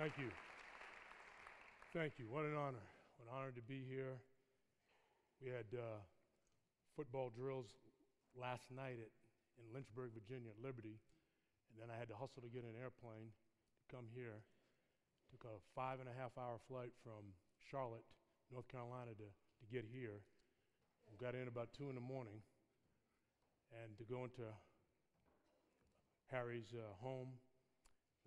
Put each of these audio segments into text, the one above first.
Thank you. Thank you. What an honor. What an honor to be here. We had uh, football drills last night at, in Lynchburg, Virginia, at Liberty, and then I had to hustle to get an airplane to come here. Took a five and a half hour flight from Charlotte, North Carolina, to, to get here. Got in about two in the morning, and to go into Harry's uh, home.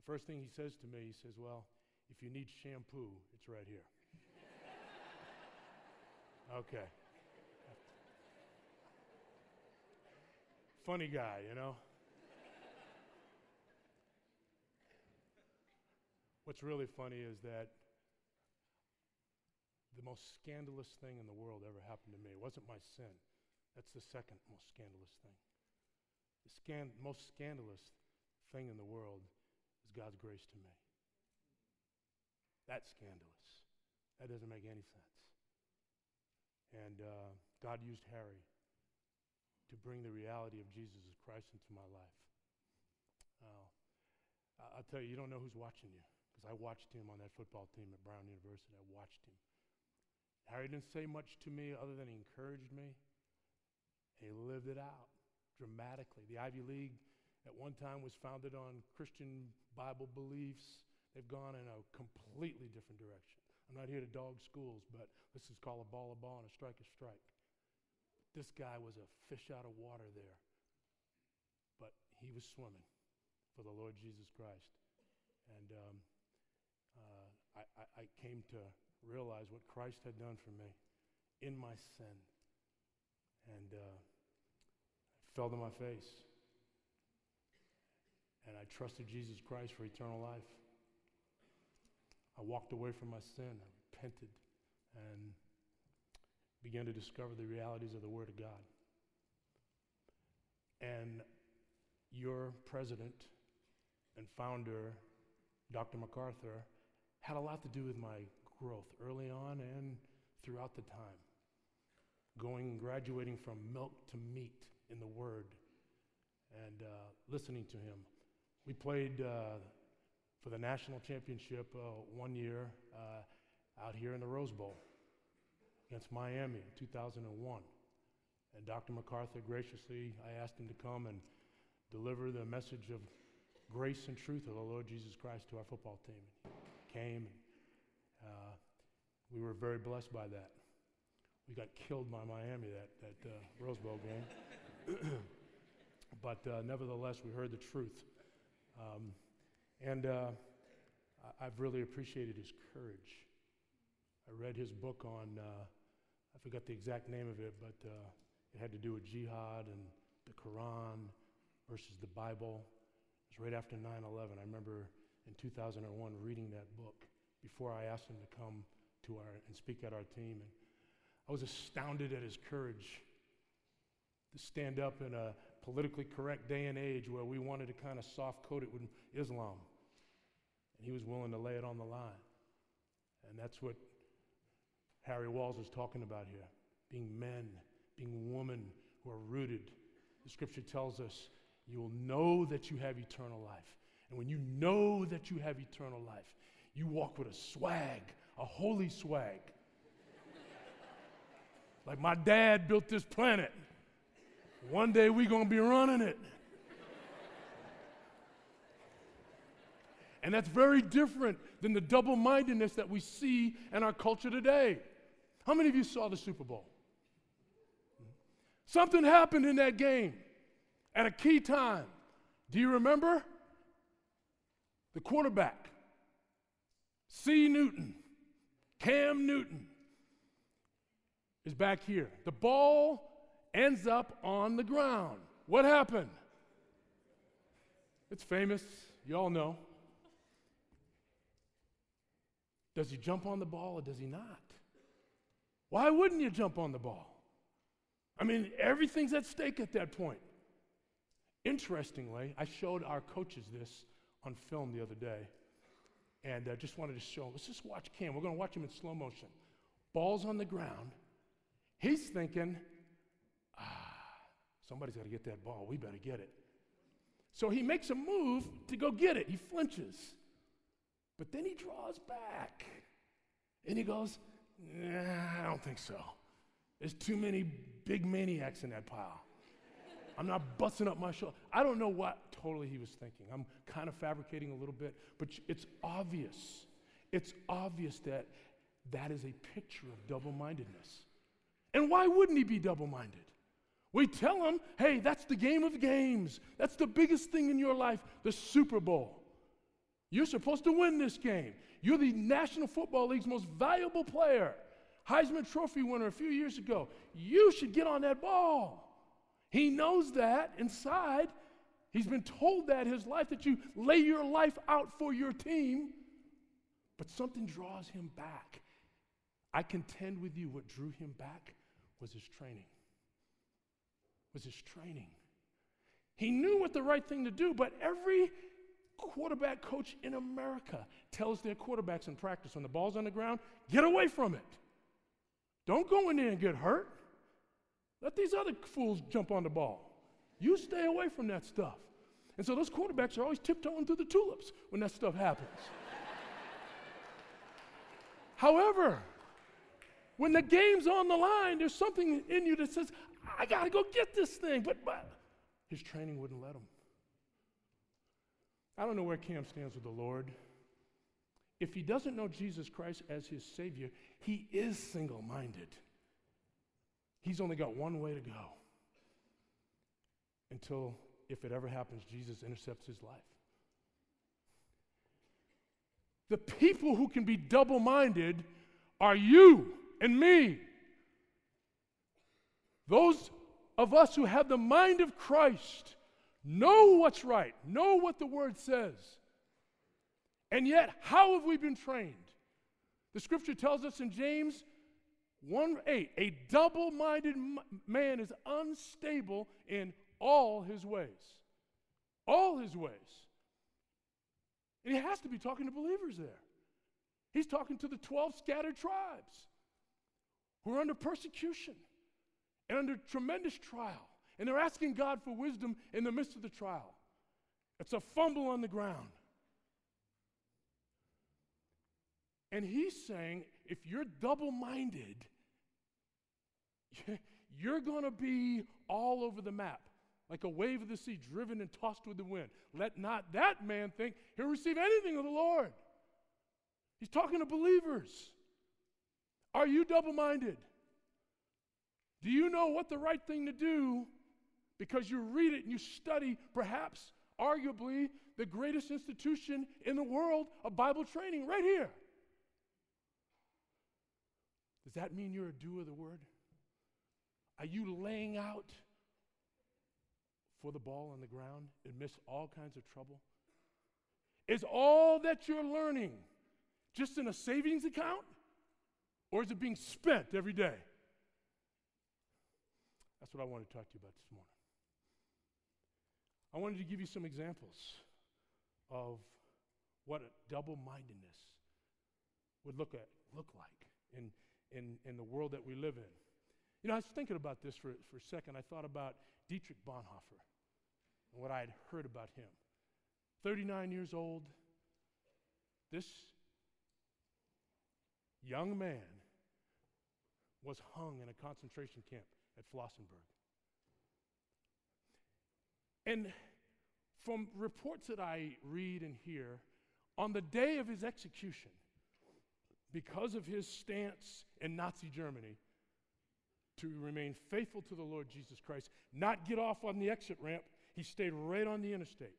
First thing he says to me, he says, Well, if you need shampoo, it's right here. okay. Funny guy, you know? What's really funny is that the most scandalous thing in the world ever happened to me. It wasn't my sin. That's the second most scandalous thing. The scan- most scandalous thing in the world God's grace to me. That's scandalous. That doesn't make any sense. And uh, God used Harry to bring the reality of Jesus Christ into my life. Uh, I'll tell you, you don't know who's watching you because I watched him on that football team at Brown University. I watched him. Harry didn't say much to me other than he encouraged me. He lived it out dramatically. The Ivy League at one time was founded on Christian Bible beliefs. They've gone in a completely different direction. I'm not here to dog schools, but this is called a ball a ball and a strike a strike. This guy was a fish out of water there. But he was swimming for the Lord Jesus Christ. And um, uh, I, I, I came to realize what Christ had done for me in my sin. And uh, I fell to my face. And I trusted Jesus Christ for eternal life. I walked away from my sin. I repented and began to discover the realities of the Word of God. And your president and founder, Dr. MacArthur, had a lot to do with my growth early on and throughout the time. Going, graduating from milk to meat in the Word and uh, listening to Him. We played uh, for the national championship uh, one year uh, out here in the Rose Bowl against Miami in 2001. And Dr. MacArthur graciously, I asked him to come and deliver the message of grace and truth of the Lord Jesus Christ to our football team. and He came, and, uh, we were very blessed by that. We got killed by Miami that, that uh, Rose Bowl game. but uh, nevertheless, we heard the truth. Um, and uh, I've really appreciated his courage. I read his book on, uh, I forgot the exact name of it, but uh, it had to do with jihad and the Quran versus the Bible. It was right after 9 11. I remember in 2001 reading that book before I asked him to come to our and speak at our team. And I was astounded at his courage to stand up in a politically correct day and age where we wanted to kind of soft coat it with Islam. And he was willing to lay it on the line. And that's what Harry Walls is talking about here being men, being women who are rooted. The scripture tells us you will know that you have eternal life. And when you know that you have eternal life, you walk with a swag, a holy swag. like my dad built this planet. One day we're going to be running it. And that's very different than the double mindedness that we see in our culture today. How many of you saw the Super Bowl? Something happened in that game at a key time. Do you remember? The quarterback, C. Newton, Cam Newton, is back here. The ball ends up on the ground. What happened? It's famous. You all know. Does he jump on the ball or does he not? Why wouldn't you jump on the ball? I mean, everything's at stake at that point. Interestingly, I showed our coaches this on film the other day, and I just wanted to show. Let's just watch Cam. We're going to watch him in slow motion. Ball's on the ground. He's thinking, somebody's got to get that ball. We better get it. So he makes a move to go get it. He flinches. But then he draws back and he goes, nah, I don't think so. There's too many big maniacs in that pile. I'm not busting up my shoulder. I don't know what totally he was thinking. I'm kind of fabricating a little bit, but it's obvious. It's obvious that that is a picture of double mindedness. And why wouldn't he be double minded? We tell him, hey, that's the game of games. That's the biggest thing in your life, the Super Bowl. You're supposed to win this game. You're the National Football League's most valuable player, Heisman Trophy winner a few years ago. You should get on that ball. He knows that inside. He's been told that his life, that you lay your life out for your team, but something draws him back. I contend with you, what drew him back was his training. Was his training. He knew what the right thing to do, but every quarterback coach in America tells their quarterbacks in practice when the ball's on the ground, get away from it. Don't go in there and get hurt. Let these other fools jump on the ball. You stay away from that stuff. And so those quarterbacks are always tiptoeing through the tulips when that stuff happens. However, when the game's on the line, there's something in you that says, I got to go get this thing. But, but his training wouldn't let him. I don't know where Cam stands with the Lord. If he doesn't know Jesus Christ as his Savior, he is single minded. He's only got one way to go until, if it ever happens, Jesus intercepts his life. The people who can be double minded are you and me. Those of us who have the mind of Christ know what's right, know what the word says. And yet, how have we been trained? The scripture tells us in James 1 8, a double minded man is unstable in all his ways. All his ways. And he has to be talking to believers there. He's talking to the 12 scattered tribes who are under persecution and under tremendous trial. And they're asking God for wisdom in the midst of the trial. It's a fumble on the ground. And he's saying if you're double minded, you're going to be all over the map, like a wave of the sea, driven and tossed with the wind. Let not that man think he'll receive anything of the Lord. He's talking to believers. Are you double minded? Do you know what the right thing to do because you read it and you study, perhaps, arguably, the greatest institution in the world of Bible training right here? Does that mean you're a doer of the word? Are you laying out for the ball on the ground and miss all kinds of trouble? Is all that you're learning just in a savings account? Or is it being spent every day? That's what I wanted to talk to you about this morning. I wanted to give you some examples of what a double mindedness would look, at, look like in, in, in the world that we live in. You know, I was thinking about this for, for a second. I thought about Dietrich Bonhoeffer and what I had heard about him. 39 years old, this young man was hung in a concentration camp at Flossenburg. And from reports that I read and hear, on the day of his execution, because of his stance in Nazi Germany, to remain faithful to the Lord Jesus Christ, not get off on the exit ramp. He stayed right on the interstate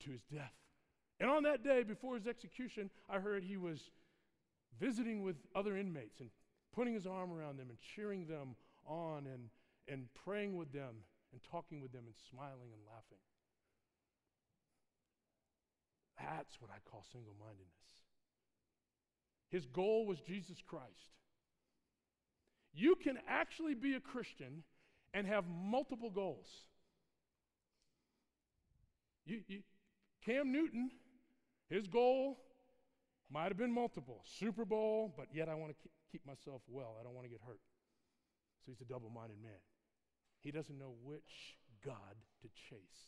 to his death. And on that day, before his execution, I heard he was visiting with other inmates and putting his arm around them and cheering them on and, and praying with them and talking with them and smiling and laughing. That's what I call single mindedness. His goal was Jesus Christ. You can actually be a Christian and have multiple goals. You, you, Cam Newton, his goal might have been multiple Super Bowl, but yet I want to keep myself well. I don't want to get hurt. So he's a double minded man. He doesn't know which God to chase.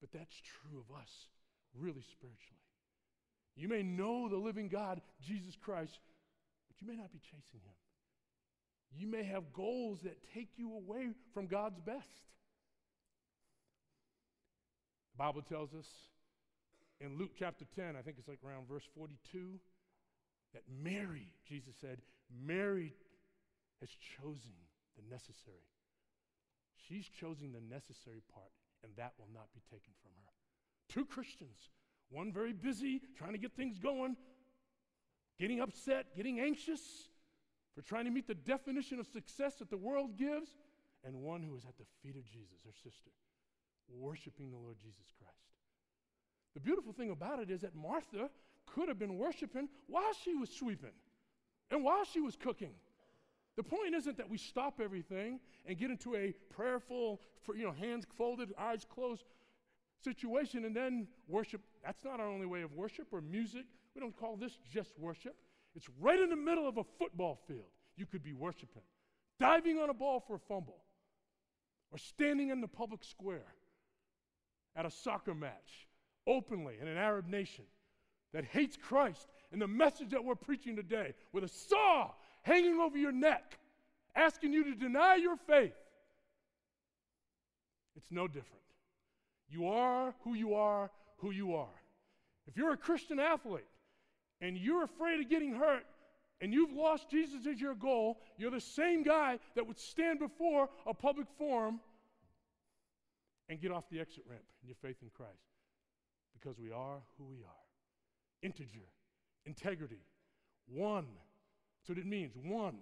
But that's true of us, really spiritually. You may know the living God, Jesus Christ, but you may not be chasing him. You may have goals that take you away from God's best. The Bible tells us in Luke chapter 10, I think it's like around verse 42, that Mary, Jesus said, Mary has chosen the necessary. She's chosen the necessary part, and that will not be taken from her. Two Christians, one very busy, trying to get things going, getting upset, getting anxious for trying to meet the definition of success that the world gives, and one who is at the feet of Jesus, her sister, worshiping the Lord Jesus Christ. The beautiful thing about it is that Martha could have been worshiping while she was sweeping and while she was cooking. The point isn't that we stop everything and get into a prayerful, you know, hands folded, eyes closed situation and then worship. That's not our only way of worship or music. We don't call this just worship. It's right in the middle of a football field. You could be worshiping, diving on a ball for a fumble, or standing in the public square at a soccer match openly in an Arab nation that hates Christ and the message that we're preaching today with a saw hanging over your neck, asking you to deny your faith. It's no different. You are who you are, who you are. If you're a Christian athlete and you're afraid of getting hurt and you've lost Jesus as your goal, you're the same guy that would stand before a public forum and get off the exit ramp in your faith in Christ. Because we are who we are. Integer, integrity, one. That's what it means. One.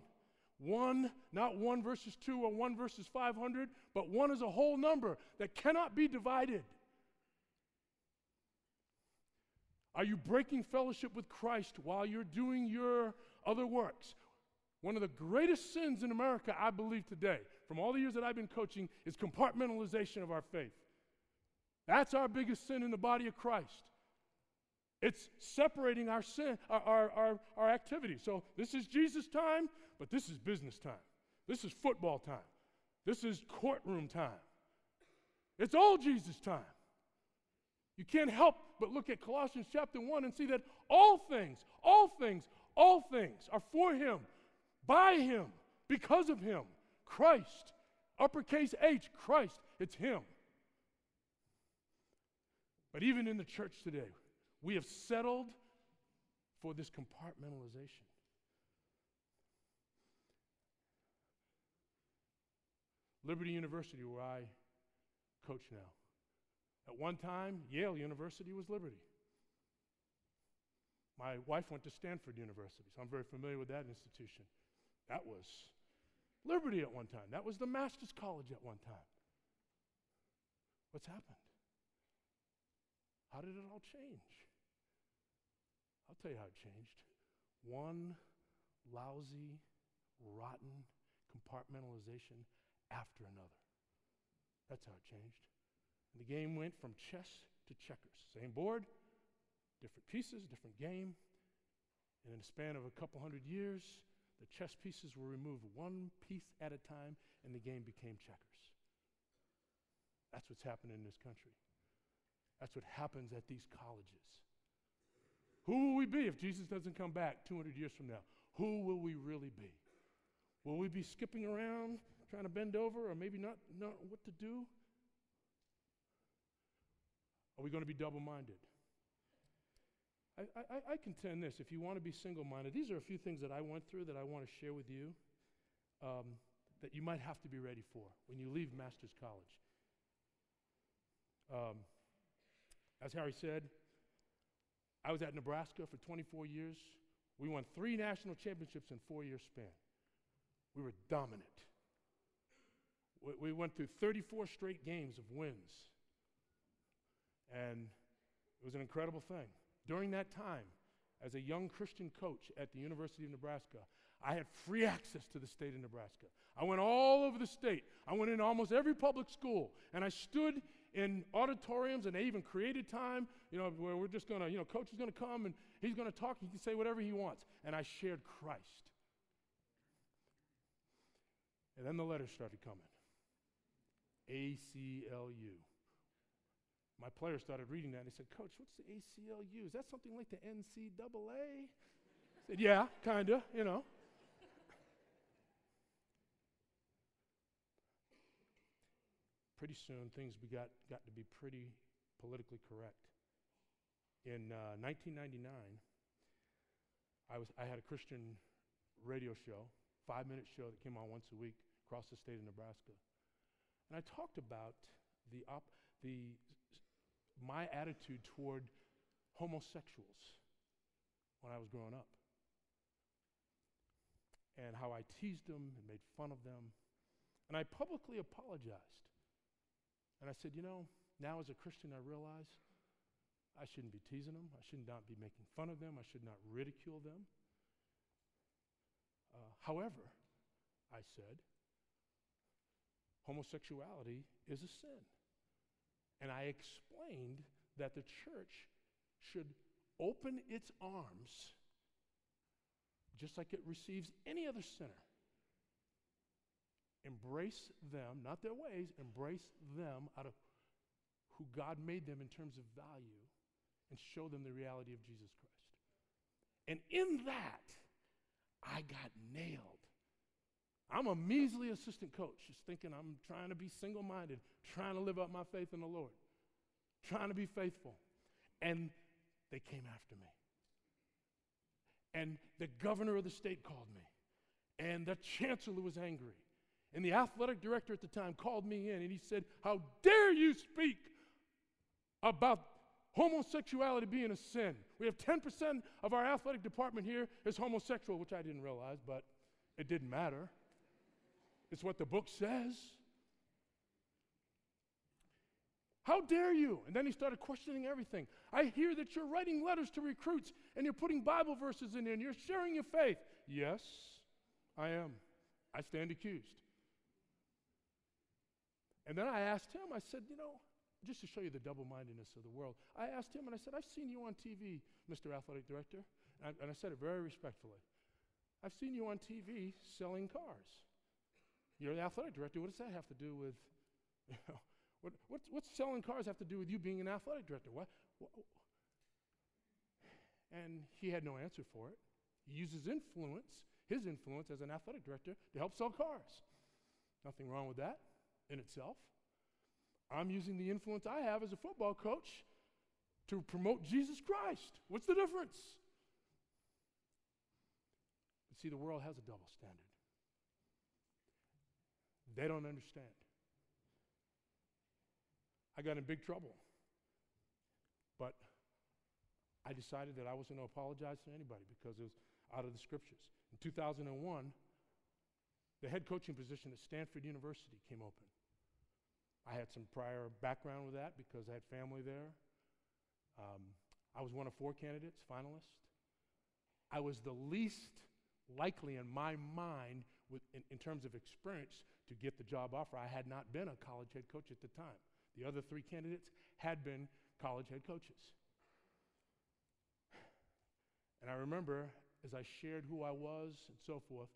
One, not one versus two or one versus 500, but one is a whole number that cannot be divided. Are you breaking fellowship with Christ while you're doing your other works? One of the greatest sins in America, I believe, today, from all the years that I've been coaching, is compartmentalization of our faith. That's our biggest sin in the body of Christ. It's separating our sin, our, our, our, our activity. So this is Jesus' time, but this is business time. This is football time. This is courtroom time. It's all Jesus' time. You can't help but look at Colossians chapter 1 and see that all things, all things, all things are for Him, by Him, because of Him. Christ, uppercase H, Christ, it's Him. But even in the church today, we have settled for this compartmentalization. Liberty University, where I coach now. At one time, Yale University was Liberty. My wife went to Stanford University, so I'm very familiar with that institution. That was Liberty at one time. That was the Master's College at one time. What's happened? How did it all change? I'll tell you how it changed. One lousy, rotten compartmentalization after another. That's how it changed. And the game went from chess to checkers. Same board, different pieces, different game. And in a span of a couple hundred years, the chess pieces were removed one piece at a time, and the game became checkers. That's what's happening in this country. That's what happens at these colleges. Who will we be if Jesus doesn't come back 200 years from now? Who will we really be? Will we be skipping around trying to bend over or maybe not know what to do? Are we going to be double minded? I, I, I, contend this if you want to be single minded, these are a few things that I went through that I want to share with you um, that you might have to be ready for when you leave Master's College. Um, as Harry said, I was at Nebraska for 24 years. We won three national championships in four year span. We were dominant. We, we went through 34 straight games of wins. And it was an incredible thing. During that time, as a young Christian coach at the University of Nebraska, I had free access to the state of Nebraska. I went all over the state. I went in almost every public school, and I stood in auditoriums, and they even created time, you know, where we're just going to, you know, coach is going to come and he's going to talk. He can say whatever he wants. And I shared Christ. And then the letters started coming. ACLU. my players started reading that and they said, Coach, what's the ACLU? Is that something like the NCAA? I said, Yeah, kind of, you know. Pretty soon things got, got to be pretty politically correct. In uh, 1999, I, was, I had a Christian radio show, five minute show that came on once a week across the state of Nebraska. And I talked about the, op- the, my attitude toward homosexuals when I was growing up. And how I teased them and made fun of them. And I publicly apologized. And I said, you know, now as a Christian, I realize I shouldn't be teasing them. I should not be making fun of them. I should not ridicule them. Uh, however, I said, homosexuality is a sin. And I explained that the church should open its arms just like it receives any other sinner embrace them, not their ways, embrace them out of who God made them in terms of value and show them the reality of Jesus Christ. And in that, I got nailed. I'm a measly assistant coach, just thinking I'm trying to be single minded, trying to live up my faith in the Lord, trying to be faithful. And they came after me. And the governor of the state called me. And the chancellor was angry. And the athletic director at the time called me in and he said, How dare you speak about homosexuality being a sin? We have 10% of our athletic department here is homosexual, which I didn't realize, but it didn't matter. It's what the book says. How dare you? And then he started questioning everything. I hear that you're writing letters to recruits and you're putting Bible verses in there and you're sharing your faith. Yes, I am. I stand accused. And then I asked him, I said, you know, just to show you the double mindedness of the world, I asked him and I said, I've seen you on TV, Mr. Athletic Director. And I, and I said it very respectfully. I've seen you on TV selling cars. You're the athletic director. What does that have to do with, you know, what, what's, what's selling cars have to do with you being an athletic director? What, what? And he had no answer for it. He uses influence, his influence as an athletic director, to help sell cars. Nothing wrong with that in itself. I'm using the influence I have as a football coach to promote Jesus Christ. What's the difference? But see, the world has a double standard. They don't understand. I got in big trouble. But I decided that I wasn't going to apologize to anybody because it was out of the scriptures. In 2001, the head coaching position at Stanford University came open. I had some prior background with that because I had family there. Um, I was one of four candidates, finalists. I was the least likely in my mind, with, in, in terms of experience, to get the job offer. I had not been a college head coach at the time. The other three candidates had been college head coaches. And I remember as I shared who I was and so forth,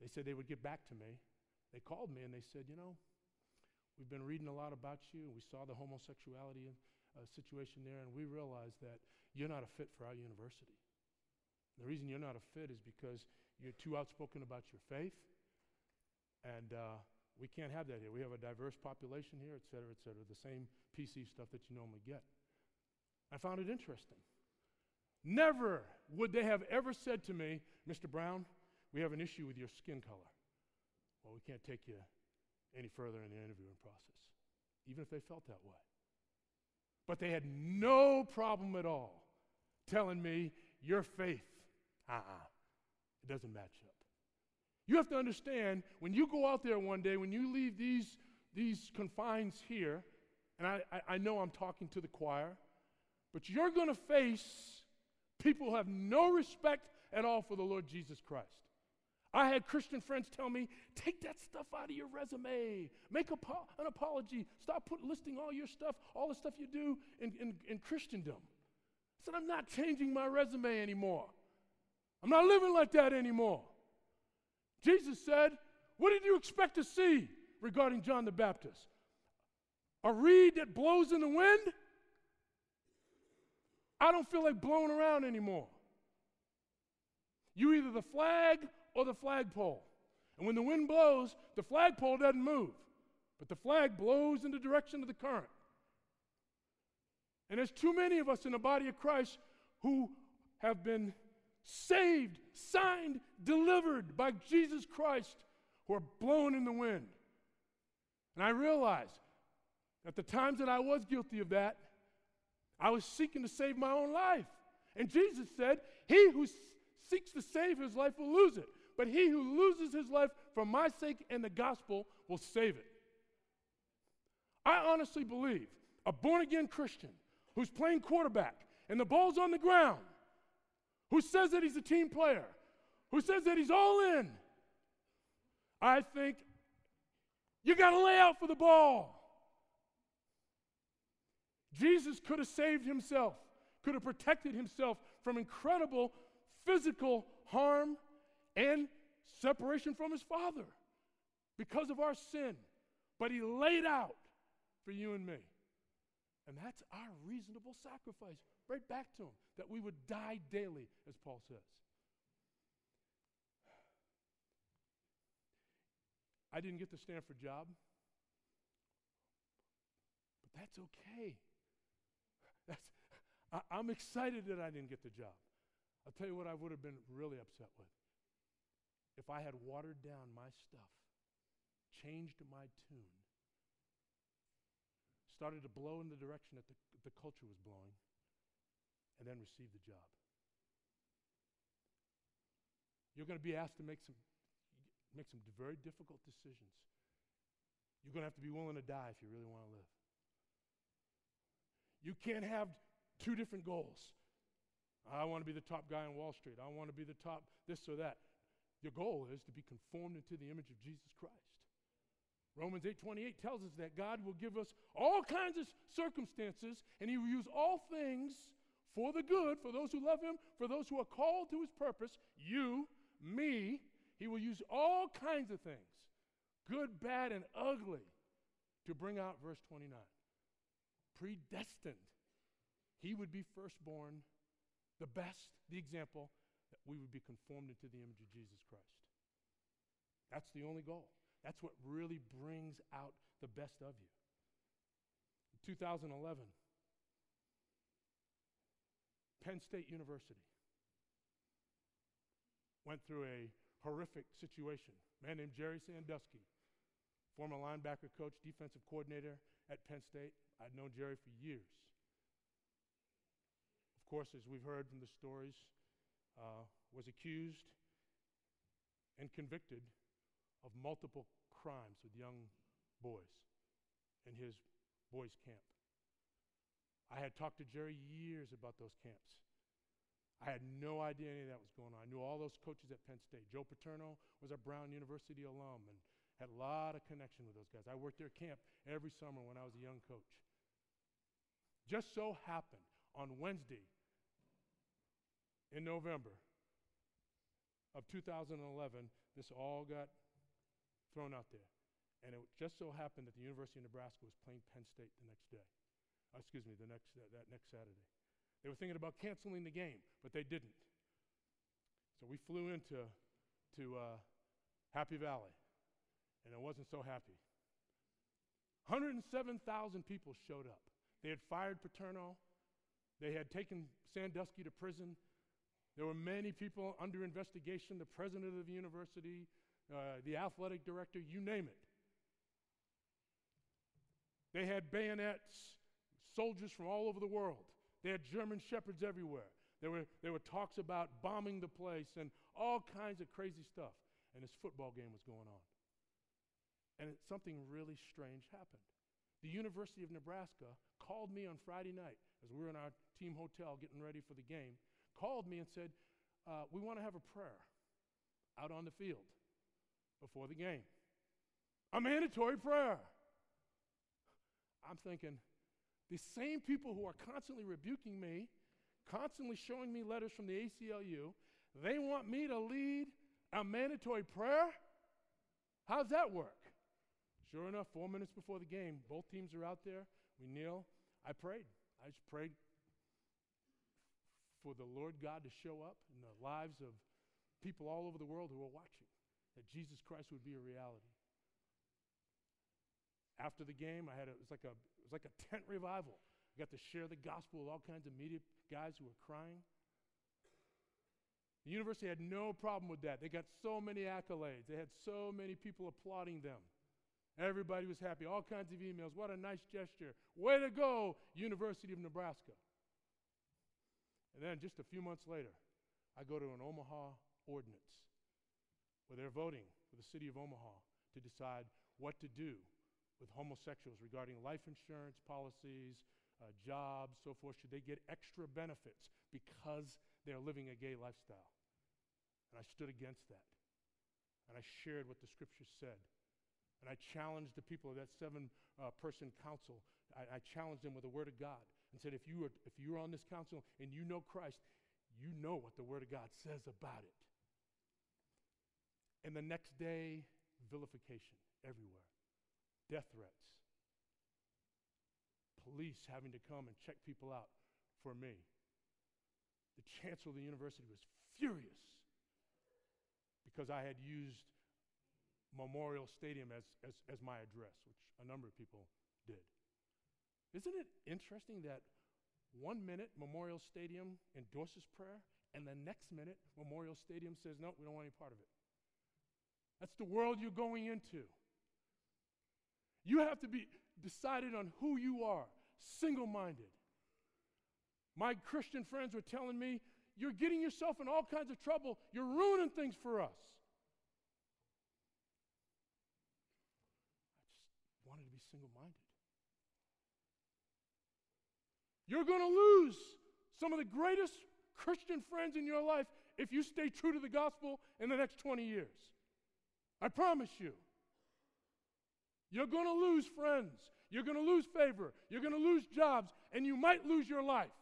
they said they would get back to me. They called me and they said, You know, we've been reading a lot about you, and we saw the homosexuality uh, situation there, and we realized that you're not a fit for our university. The reason you're not a fit is because you're too outspoken about your faith, and uh, we can't have that here. We have a diverse population here, et cetera, et cetera, the same PC stuff that you normally get. I found it interesting. Never would they have ever said to me, Mr. Brown, we have an issue with your skin color. Well, we can't take you any further in the interviewing process, even if they felt that way. But they had no problem at all telling me, your faith, uh uh-uh, uh it doesn't match up. You have to understand when you go out there one day, when you leave these, these confines here, and I, I, I know I'm talking to the choir, but you're going to face people who have no respect at all for the Lord Jesus Christ. I had Christian friends tell me, take that stuff out of your resume. Make po- an apology. Stop put, listing all your stuff, all the stuff you do in, in, in Christendom. I said, I'm not changing my resume anymore. I'm not living like that anymore. Jesus said, What did you expect to see regarding John the Baptist? A reed that blows in the wind I don't feel like blowing around anymore. You either the flag or the flagpole. And when the wind blows, the flagpole doesn't move, but the flag blows in the direction of the current. And there's too many of us in the body of Christ who have been saved, signed, delivered by Jesus Christ, who are blown in the wind. And I realize at the times that I was guilty of that, I was seeking to save my own life. And Jesus said, He who seeks to save his life will lose it, but he who loses his life for my sake and the gospel will save it. I honestly believe a born again Christian who's playing quarterback and the ball's on the ground, who says that he's a team player, who says that he's all in, I think you got to lay out for the ball. Jesus could have saved himself, could have protected himself from incredible physical harm and separation from his Father because of our sin. But he laid out for you and me. And that's our reasonable sacrifice, right back to him, that we would die daily, as Paul says. I didn't get the Stanford job, but that's okay. That's, I, I'm excited that I didn't get the job. I'll tell you what I would have been really upset with. If I had watered down my stuff, changed my tune, started to blow in the direction that the, the culture was blowing, and then received the job. You're going to be asked to make some, make some very difficult decisions. You're going to have to be willing to die if you really want to live. You can't have two different goals. I want to be the top guy on Wall Street. I want to be the top this or that. Your goal is to be conformed into the image of Jesus Christ. Romans 8:28 tells us that God will give us all kinds of circumstances and he will use all things for the good for those who love him, for those who are called to his purpose, you, me, he will use all kinds of things, good, bad and ugly, to bring out verse 29. Predestined. He would be firstborn, the best, the example that we would be conformed into the image of Jesus Christ. That's the only goal. That's what really brings out the best of you. In 2011, Penn State University went through a horrific situation. A man named Jerry Sandusky, former linebacker coach, defensive coordinator at Penn State. I'd known Jerry for years. Of course, as we've heard from the stories, uh, was accused and convicted of multiple crimes with young boys in his boys' camp. I had talked to Jerry years about those camps. I had no idea any of that was going on. I knew all those coaches at Penn State. Joe Paterno was a Brown University alum and had a lot of connection with those guys. I worked their camp every summer when I was a young coach. Just so happened on Wednesday in November of 2011, this all got thrown out there. And it just so happened that the University of Nebraska was playing Penn State the next day. Uh, excuse me, the next, uh, that next Saturday. They were thinking about canceling the game, but they didn't. So we flew into to, uh, Happy Valley, and it wasn't so happy. 107,000 people showed up. They had fired Paterno. They had taken Sandusky to prison. There were many people under investigation, the president of the university, uh, the athletic director, you name it. They had bayonets, soldiers from all over the world. They had German shepherds everywhere. There were, there were talks about bombing the place and all kinds of crazy stuff. And this football game was going on. And it, something really strange happened. The University of Nebraska called me on Friday night as we were in our team hotel getting ready for the game called me and said, uh, We want to have a prayer out on the field before the game. A mandatory prayer. I'm thinking, the same people who are constantly rebuking me, constantly showing me letters from the ACLU, they want me to lead a mandatory prayer? How's that work? Sure enough, four minutes before the game, both teams are out there. We kneel. I prayed. I just prayed for the Lord God to show up in the lives of people all over the world who are watching, that Jesus Christ would be a reality. After the game, I had a, it was like a it was like a tent revival. I got to share the gospel with all kinds of media guys who were crying. The university had no problem with that. They got so many accolades. They had so many people applauding them. Everybody was happy. All kinds of emails. What a nice gesture. Way to go, University of Nebraska. And then just a few months later, I go to an Omaha ordinance where they're voting for the city of Omaha to decide what to do with homosexuals regarding life insurance policies, uh, jobs, so forth. Should they get extra benefits because they're living a gay lifestyle? And I stood against that. And I shared what the scriptures said. And I challenged the people of that seven uh, person council. I, I challenged them with the Word of God and said, if, you are, if you're on this council and you know Christ, you know what the Word of God says about it. And the next day, vilification everywhere, death threats, police having to come and check people out for me. The chancellor of the university was furious because I had used Memorial Stadium as, as, as my address, which a number of people did. Isn't it interesting that one minute Memorial Stadium endorses prayer, and the next minute Memorial Stadium says, no, we don't want any part of it? That's the world you're going into. You have to be decided on who you are, single minded. My Christian friends were telling me, You're getting yourself in all kinds of trouble. You're ruining things for us. I just wanted to be single minded. You're going to lose some of the greatest Christian friends in your life if you stay true to the gospel in the next 20 years. I promise you. You're going to lose friends. You're going to lose favor. You're going to lose jobs, and you might lose your life.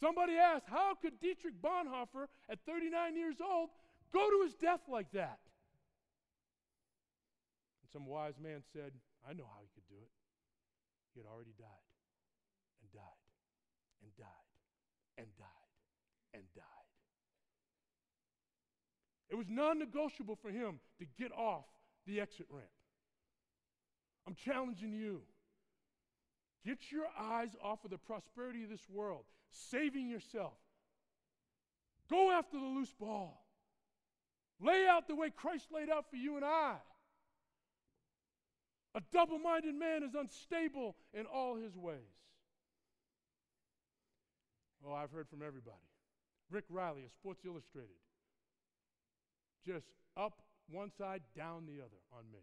Somebody asked, How could Dietrich Bonhoeffer, at 39 years old, go to his death like that? And some wise man said, I know how he could do it. He had already died, and died, and died, and died, and died. It was non negotiable for him to get off the exit ramp. I'm challenging you. Get your eyes off of the prosperity of this world, saving yourself. Go after the loose ball. Lay out the way Christ laid out for you and I. A double minded man is unstable in all his ways. Oh, I've heard from everybody. Rick Reilly of Sports Illustrated. Just up one side, down the other on me.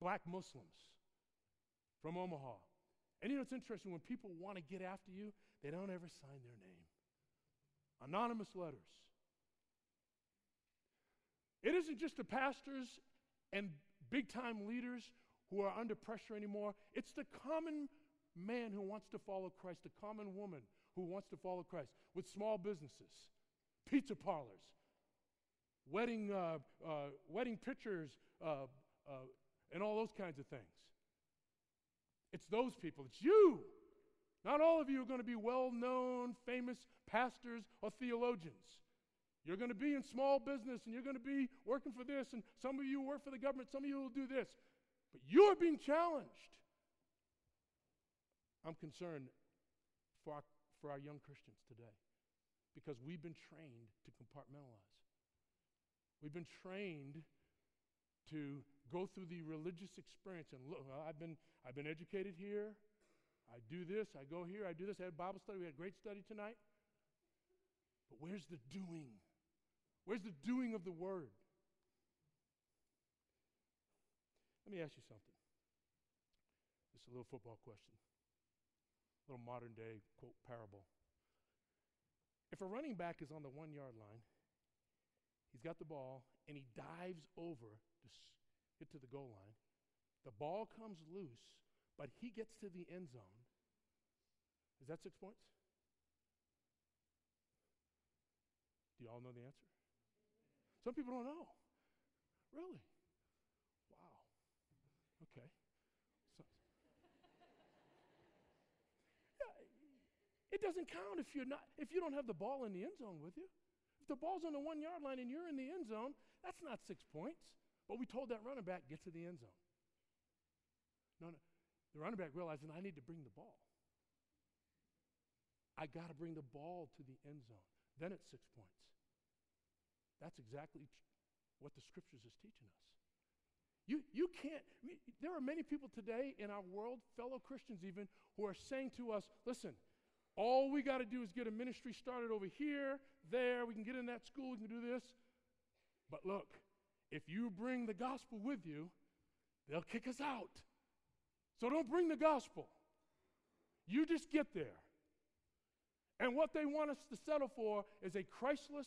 Black Muslims from Omaha. And you know, it's interesting when people want to get after you, they don't ever sign their name. Anonymous letters. It isn't just the pastors and big time leaders who are under pressure anymore, it's the common man who wants to follow Christ, the common woman who wants to follow Christ with small businesses, pizza parlors, wedding, uh, uh, wedding pictures, uh, uh, and all those kinds of things. It's those people. It's you. Not all of you are going to be well known, famous pastors or theologians. You're going to be in small business and you're going to be working for this, and some of you work for the government, some of you will do this. But you are being challenged. I'm concerned for our, for our young Christians today because we've been trained to compartmentalize. We've been trained to go through the religious experience and look, I've been, I've been educated here. I do this, I go here, I do this. I had Bible study. We had a great study tonight. But where's the doing? Where's the doing of the word? Let me ask you something. This is a little football question, little modern day, quote, parable. If a running back is on the one yard line, he's got the ball, and he dives over to get to the goal line. The ball comes loose, but he gets to the end zone. Is that six points? Do you all know the answer? Some people don't know. Really? Wow. Okay. So, yeah, It doesn't count if you're not if you don't have the ball in the end zone with you. If the ball's on the one yard line and you're in the end zone, that's not six points. But we told that running back, get to the end zone. No, no. The running back realized, I need to bring the ball. I got to bring the ball to the end zone. Then it's six points. That's exactly what the scriptures is teaching us. You, you can't, there are many people today in our world, fellow Christians even, who are saying to us, listen, all we got to do is get a ministry started over here, there, we can get in that school, we can do this. But look, if you bring the gospel with you, they'll kick us out. So don't bring the gospel. You just get there. And what they want us to settle for is a Christless,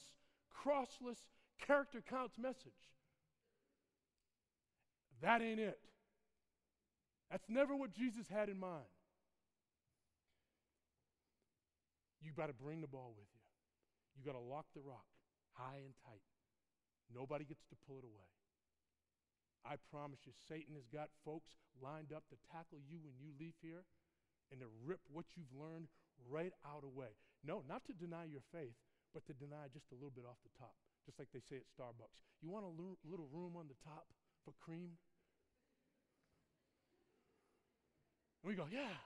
crossless, character counts message. That ain't it. That's never what Jesus had in mind. You got to bring the ball with you. You got to lock the rock high and tight. Nobody gets to pull it away. I promise you, Satan has got folks lined up to tackle you when you leave here and to rip what you've learned right out away. No, not to deny your faith, but to deny just a little bit off the top, just like they say at Starbucks. You want a l- little room on the top for cream? And we go, yeah.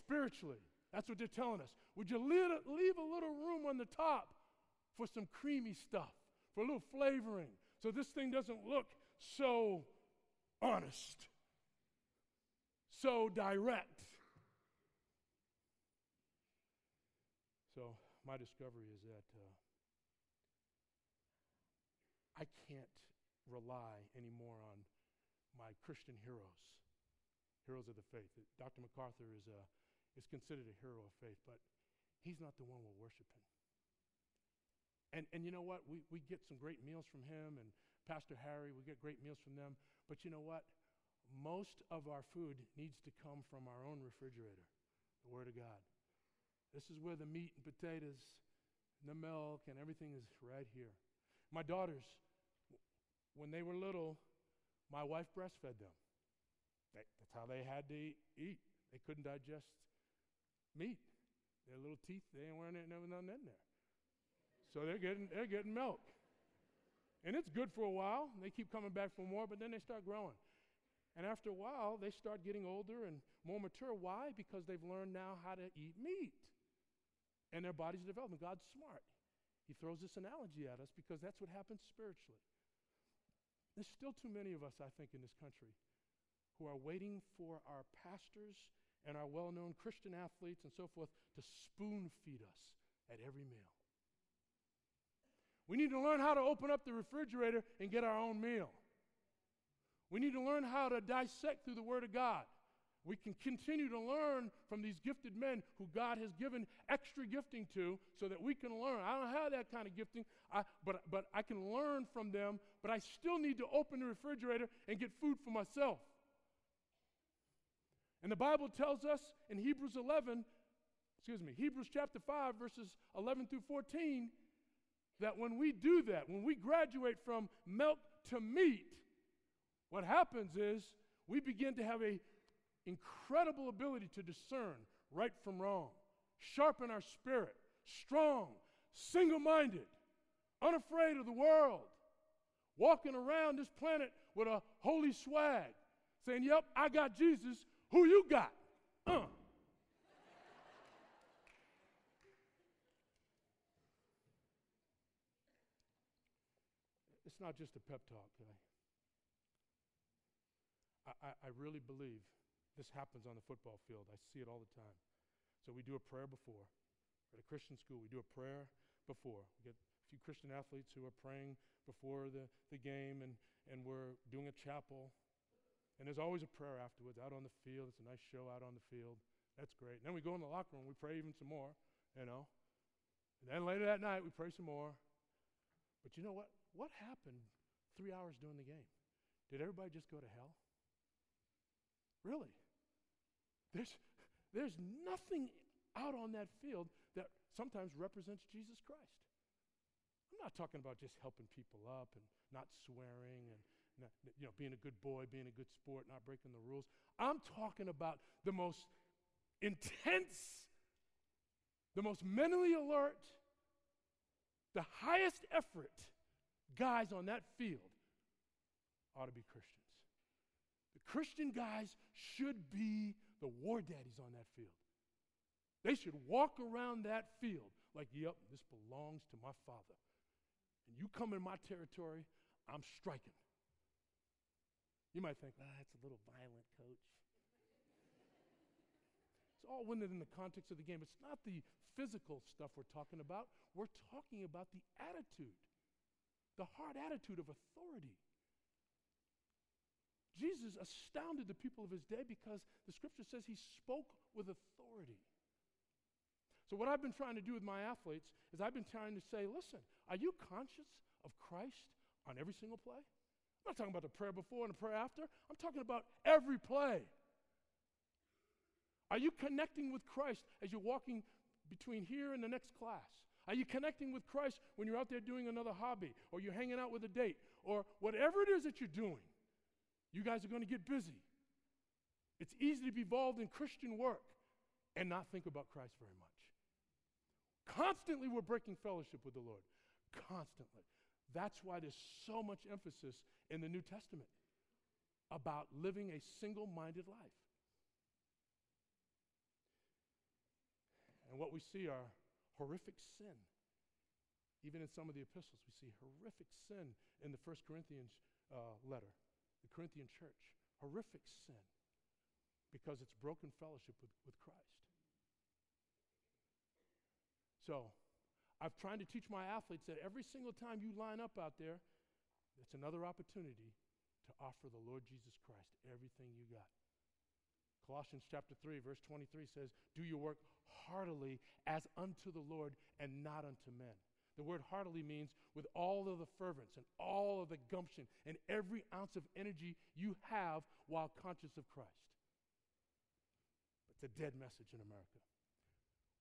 Spiritually, that's what they're telling us. Would you leave a, leave a little room on the top for some creamy stuff, for a little flavoring, so this thing doesn't look so honest, so direct? So, my discovery is that uh, I can't rely anymore on my Christian heroes, heroes of the faith. Dr. MacArthur is a is considered a hero of faith, but he's not the one we're worshiping. And, and you know what? We, we get some great meals from him and Pastor Harry, we get great meals from them. But you know what? Most of our food needs to come from our own refrigerator, the Word of God. This is where the meat and potatoes, and the milk, and everything is right here. My daughters, when they were little, my wife breastfed them. That's how they had to eat. They couldn't digest meat. Their little teeth, they ain't wearing it, never nothing in there. So they're getting, they're getting milk. And it's good for a while. They keep coming back for more, but then they start growing. And after a while, they start getting older and more mature. Why? Because they've learned now how to eat meat. And their bodies develop. And God's smart. He throws this analogy at us because that's what happens spiritually. There's still too many of us, I think, in this country who are waiting for our pastors and our well known Christian athletes and so forth to spoon feed us at every meal. We need to learn how to open up the refrigerator and get our own meal. We need to learn how to dissect through the Word of God. We can continue to learn from these gifted men who God has given extra gifting to so that we can learn. I don't have that kind of gifting, I, but, but I can learn from them, but I still need to open the refrigerator and get food for myself. And the Bible tells us in Hebrews 11, excuse me, Hebrews chapter 5, verses 11 through 14, that when we do that, when we graduate from milk to meat, what happens is we begin to have a incredible ability to discern right from wrong, sharpen our spirit, strong, single-minded, unafraid of the world, walking around this planet with a holy swag, saying, "Yep, I got Jesus who you got? Uh. It's not just a pep talk. I, I, I really believe this happens on the football field. I see it all the time. So we do a prayer before. At a Christian school, we do a prayer before. We get a few Christian athletes who are praying before the, the game, and, and we're doing a chapel and there's always a prayer afterwards out on the field. It's a nice show out on the field. That's great. And then we go in the locker room, we pray even some more, you know. And then later that night, we pray some more. But you know what? What happened three hours during the game? Did everybody just go to hell? Really? There's, there's nothing out on that field that sometimes represents Jesus Christ. I'm not talking about just helping people up and not swearing and you know, being a good boy, being a good sport, not breaking the rules. I'm talking about the most intense, the most mentally alert, the highest effort guys on that field ought to be Christians. The Christian guys should be the war daddies on that field. They should walk around that field like, yep, this belongs to my father. And you come in my territory, I'm striking. You might think, ah, that's a little violent, coach. it's all within the context of the game. It's not the physical stuff we're talking about. We're talking about the attitude, the hard attitude of authority. Jesus astounded the people of his day because the scripture says he spoke with authority. So, what I've been trying to do with my athletes is I've been trying to say, listen, are you conscious of Christ on every single play? I'm not talking about the prayer before and the prayer after. I'm talking about every play. Are you connecting with Christ as you're walking between here and the next class? Are you connecting with Christ when you're out there doing another hobby or you're hanging out with a date or whatever it is that you're doing? You guys are going to get busy. It's easy to be involved in Christian work and not think about Christ very much. Constantly, we're breaking fellowship with the Lord. Constantly. That's why there's so much emphasis in the New Testament about living a single minded life. And what we see are horrific sin. Even in some of the epistles, we see horrific sin in the First Corinthians uh, letter, the Corinthian church. Horrific sin because it's broken fellowship with, with Christ. So, I've tried to teach my athletes that every single time you line up out there, it's another opportunity to offer the Lord Jesus Christ everything you got. Colossians chapter 3, verse 23 says, Do your work heartily as unto the Lord and not unto men. The word heartily means with all of the fervence and all of the gumption and every ounce of energy you have while conscious of Christ. It's a dead message in America.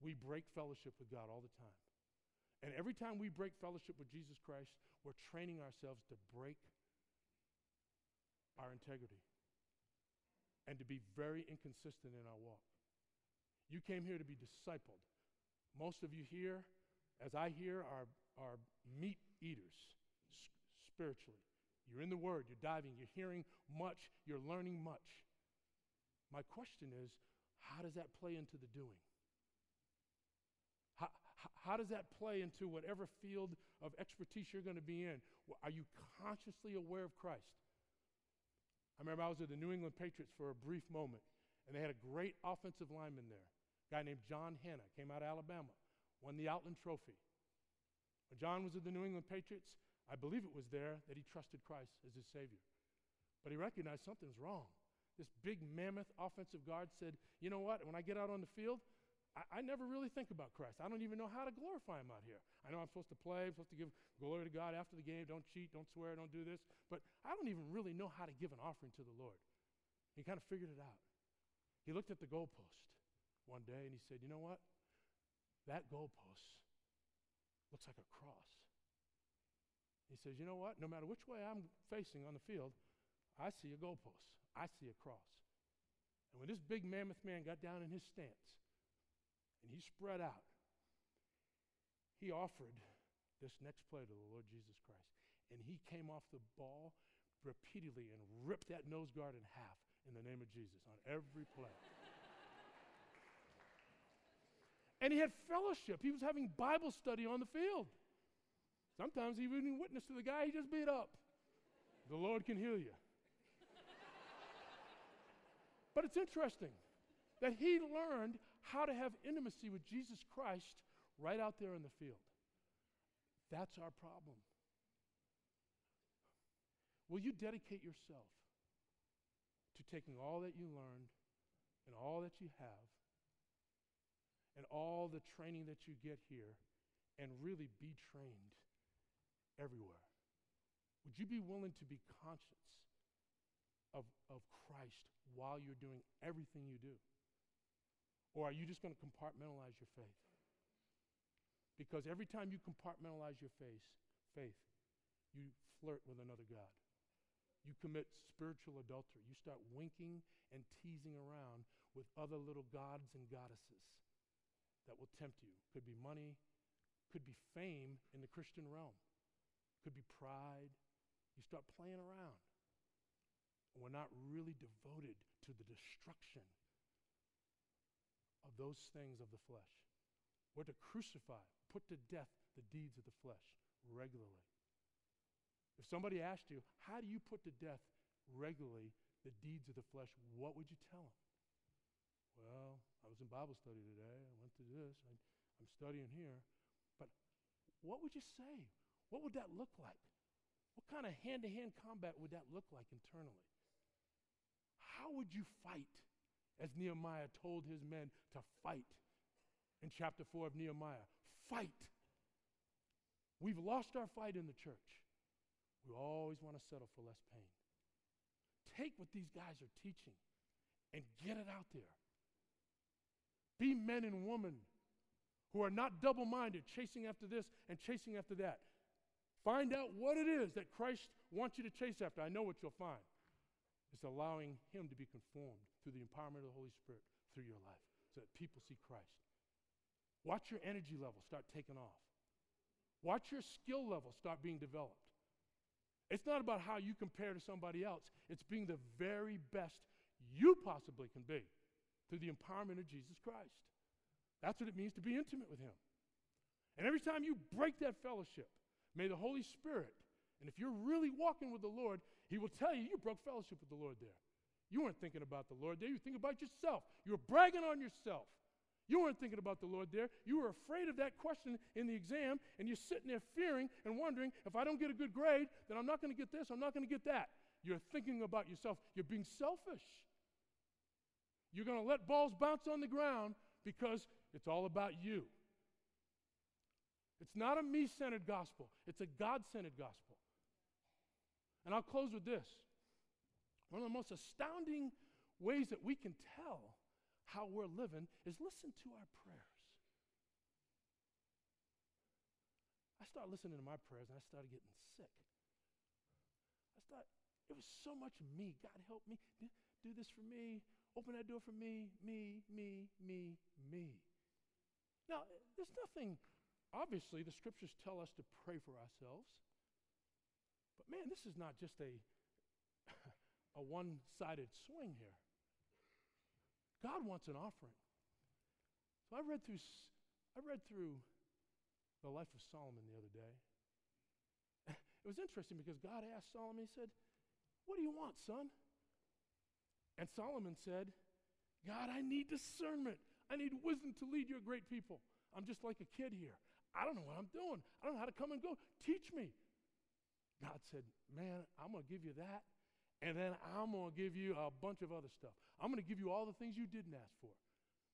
We break fellowship with God all the time. And every time we break fellowship with Jesus Christ, we're training ourselves to break our integrity and to be very inconsistent in our walk. You came here to be discipled. Most of you here, as I hear, are, are meat eaters spiritually. You're in the Word, you're diving, you're hearing much, you're learning much. My question is how does that play into the doing? How does that play into whatever field of expertise you're going to be in? Are you consciously aware of Christ? I remember I was at the New England Patriots for a brief moment, and they had a great offensive lineman there, a guy named John Hannah, came out of Alabama, won the Outland Trophy. When John was at the New England Patriots, I believe it was there that he trusted Christ as his Savior. But he recognized something's wrong. This big mammoth offensive guard said, You know what? When I get out on the field, I, I, never really think about Christ. I don't even know how to glorify Him out here. I know I'm supposed to play, I'm supposed to give glory to God after the game. Don't cheat, don't swear, don't do this. But I don't even really know how to give an offering to the Lord. He kind of figured it out. He looked at the goalpost one day and he said, You know what? That goalpost looks like a cross. He says, You know what? No matter which way I'm facing on the field, I see a goalpost. I see a cross. And when this big mammoth man got down in his stance, and he spread out. He offered this next play to the Lord Jesus Christ. And he came off the ball repeatedly and ripped that nose guard in half in the name of Jesus on every play. and he had fellowship. He was having Bible study on the field. Sometimes he even witnessed to the guy he just beat up. The Lord can heal you. but it's interesting that he learned how to have intimacy with Jesus Christ right out there in the field. That's our problem. Will you dedicate yourself to taking all that you learned and all that you have and all the training that you get here and really be trained everywhere? Would you be willing to be conscious of, of Christ while you're doing everything you do? Or are you just going to compartmentalize your faith? Because every time you compartmentalize your faith, faith, you flirt with another God. you commit spiritual adultery. You start winking and teasing around with other little gods and goddesses that will tempt you. Could be money, could be fame in the Christian realm, could be pride. You start playing around. We're not really devoted to the destruction of those things of the flesh. We're to crucify, put to death the deeds of the flesh regularly. If somebody asked you, how do you put to death regularly the deeds of the flesh, what would you tell them? Well, I was in Bible study today. I went to this. I, I'm studying here. But what would you say? What would that look like? What kind of hand to hand combat would that look like internally? How would you fight as Nehemiah told his men to fight in chapter 4 of Nehemiah? Fight. We've lost our fight in the church. We always want to settle for less pain. Take what these guys are teaching and get it out there. Be men and women who are not double minded, chasing after this and chasing after that. Find out what it is that Christ wants you to chase after. I know what you'll find. It's allowing Him to be conformed through the empowerment of the Holy Spirit through your life so that people see Christ. Watch your energy level start taking off. Watch your skill level start being developed. It's not about how you compare to somebody else, it's being the very best you possibly can be through the empowerment of Jesus Christ. That's what it means to be intimate with Him. And every time you break that fellowship, may the Holy Spirit, and if you're really walking with the Lord, He will tell you you broke fellowship with the Lord there. You weren't thinking about the Lord there, you were thinking about yourself. You were bragging on yourself. You weren't thinking about the Lord there. You were afraid of that question in the exam, and you're sitting there fearing and wondering if I don't get a good grade, then I'm not going to get this, I'm not going to get that. You're thinking about yourself. You're being selfish. You're going to let balls bounce on the ground because it's all about you. It's not a me centered gospel, it's a God centered gospel. And I'll close with this. One of the most astounding ways that we can tell how we're living is listen to our prayers. I started listening to my prayers and I started getting sick. I started, it was so much me. God help me. Do this for me. Open that door for me, me, me, me, me. Now, there's nothing, obviously, the scriptures tell us to pray for ourselves. But man, this is not just a, a one sided swing here. God wants an offering. So I read through, I read through the life of Solomon the other day. It was interesting because God asked Solomon, He said, What do you want, son? And Solomon said, God, I need discernment. I need wisdom to lead your great people. I'm just like a kid here. I don't know what I'm doing. I don't know how to come and go. Teach me. God said, Man, I'm going to give you that and then I'm going to give you a bunch of other stuff. I'm going to give you all the things you didn't ask for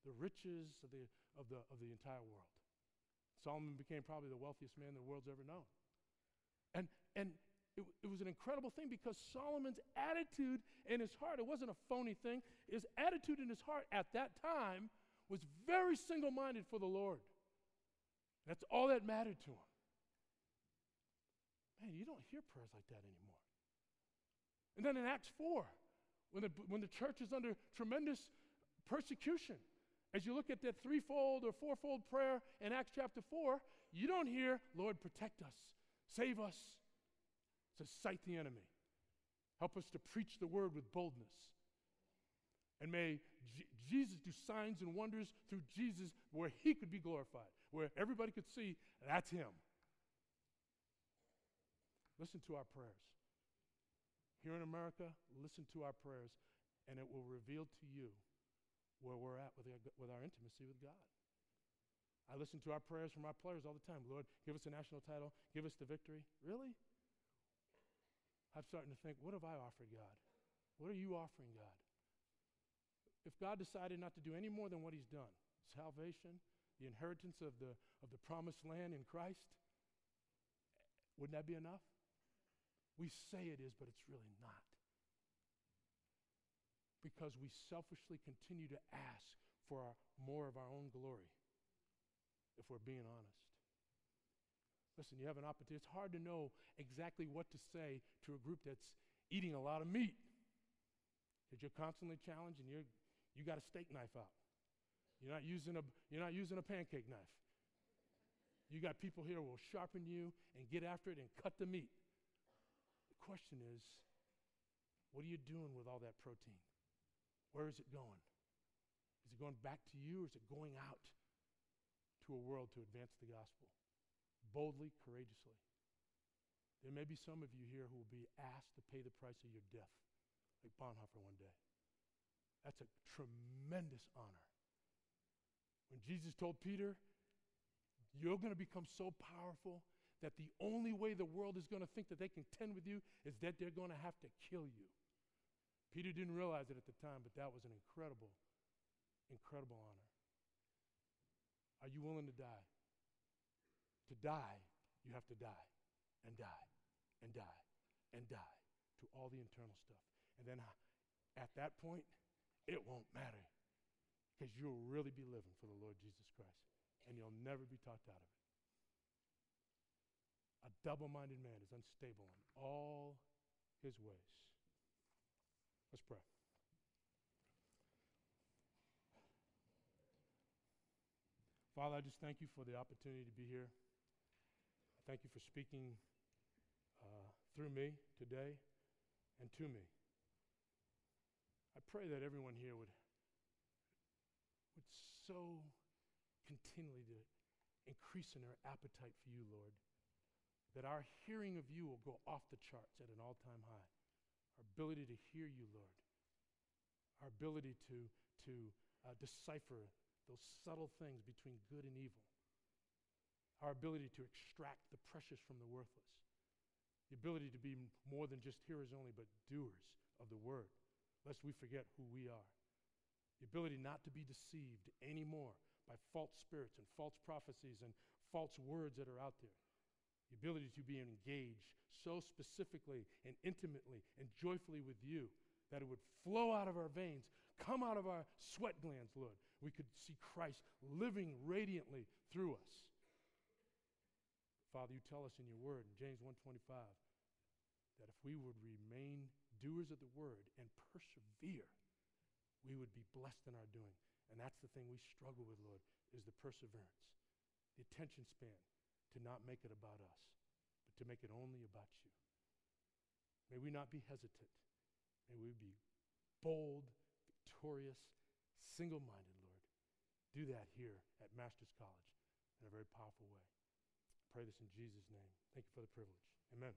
the riches of the, of the, of the entire world. Solomon became probably the wealthiest man the world's ever known. And, and it, it was an incredible thing because Solomon's attitude in his heart, it wasn't a phony thing, his attitude in his heart at that time was very single minded for the Lord. That's all that mattered to him. Man, you don't hear prayers like that anymore. And then in Acts 4, when the, when the church is under tremendous persecution, as you look at that threefold or fourfold prayer in Acts chapter 4, you don't hear, Lord, protect us, save us. to cite the enemy. Help us to preach the word with boldness. And may Jesus do signs and wonders through Jesus where he could be glorified, where everybody could see that's him. Listen to our prayers. Here in America, listen to our prayers, and it will reveal to you where we're at with our, with our intimacy with God. I listen to our prayers from our players all the time. Lord, give us a national title, give us the victory. Really? I'm starting to think, what have I offered God? What are you offering God? If God decided not to do any more than what He's done, salvation, the inheritance of the, of the promised land in Christ, wouldn't that be enough? We say it is, but it's really not. Because we selfishly continue to ask for our, more of our own glory, if we're being honest. Listen, you have an opportunity. It's hard to know exactly what to say to a group that's eating a lot of meat. Because you're constantly challenged and you're, you got a steak knife out. You're not using a, you're not using a pancake knife. You got people here who will sharpen you and get after it and cut the meat. Question is, what are you doing with all that protein? Where is it going? Is it going back to you or is it going out to a world to advance the gospel? Boldly, courageously. There may be some of you here who will be asked to pay the price of your death, like Bonhoeffer one day. That's a tremendous honor. When Jesus told Peter, You're going to become so powerful that the only way the world is going to think that they can contend with you is that they're going to have to kill you. Peter didn't realize it at the time, but that was an incredible, incredible honor. Are you willing to die? To die, you have to die and die and die and die to all the internal stuff. And then uh, at that point, it won't matter because you'll really be living for the Lord Jesus Christ and you'll never be talked out of it. A double minded man is unstable in all his ways. Let's pray. Father, I just thank you for the opportunity to be here. Thank you for speaking uh, through me today and to me. I pray that everyone here would, would so continually increase in their appetite for you, Lord, that our hearing of you will go off the charts at an all time high. Our ability to hear you, Lord, our ability to, to uh, decipher those subtle things between good and evil, our ability to extract the precious from the worthless, the ability to be more than just hearers only, but doers of the word, lest we forget who we are, the ability not to be deceived anymore by false spirits and false prophecies and false words that are out there. The ability to be engaged so specifically and intimately and joyfully with you that it would flow out of our veins, come out of our sweat glands, Lord. We could see Christ living radiantly through us. Father, you tell us in your word in James 1:25 that if we would remain doers of the word and persevere, we would be blessed in our doing. And that's the thing we struggle with, Lord, is the perseverance, the attention span to not make it about us, but to make it only about you. May we not be hesitant. May we be bold, victorious, single minded, Lord. Do that here at Master's College in a very powerful way. I pray this in Jesus' name. Thank you for the privilege. Amen.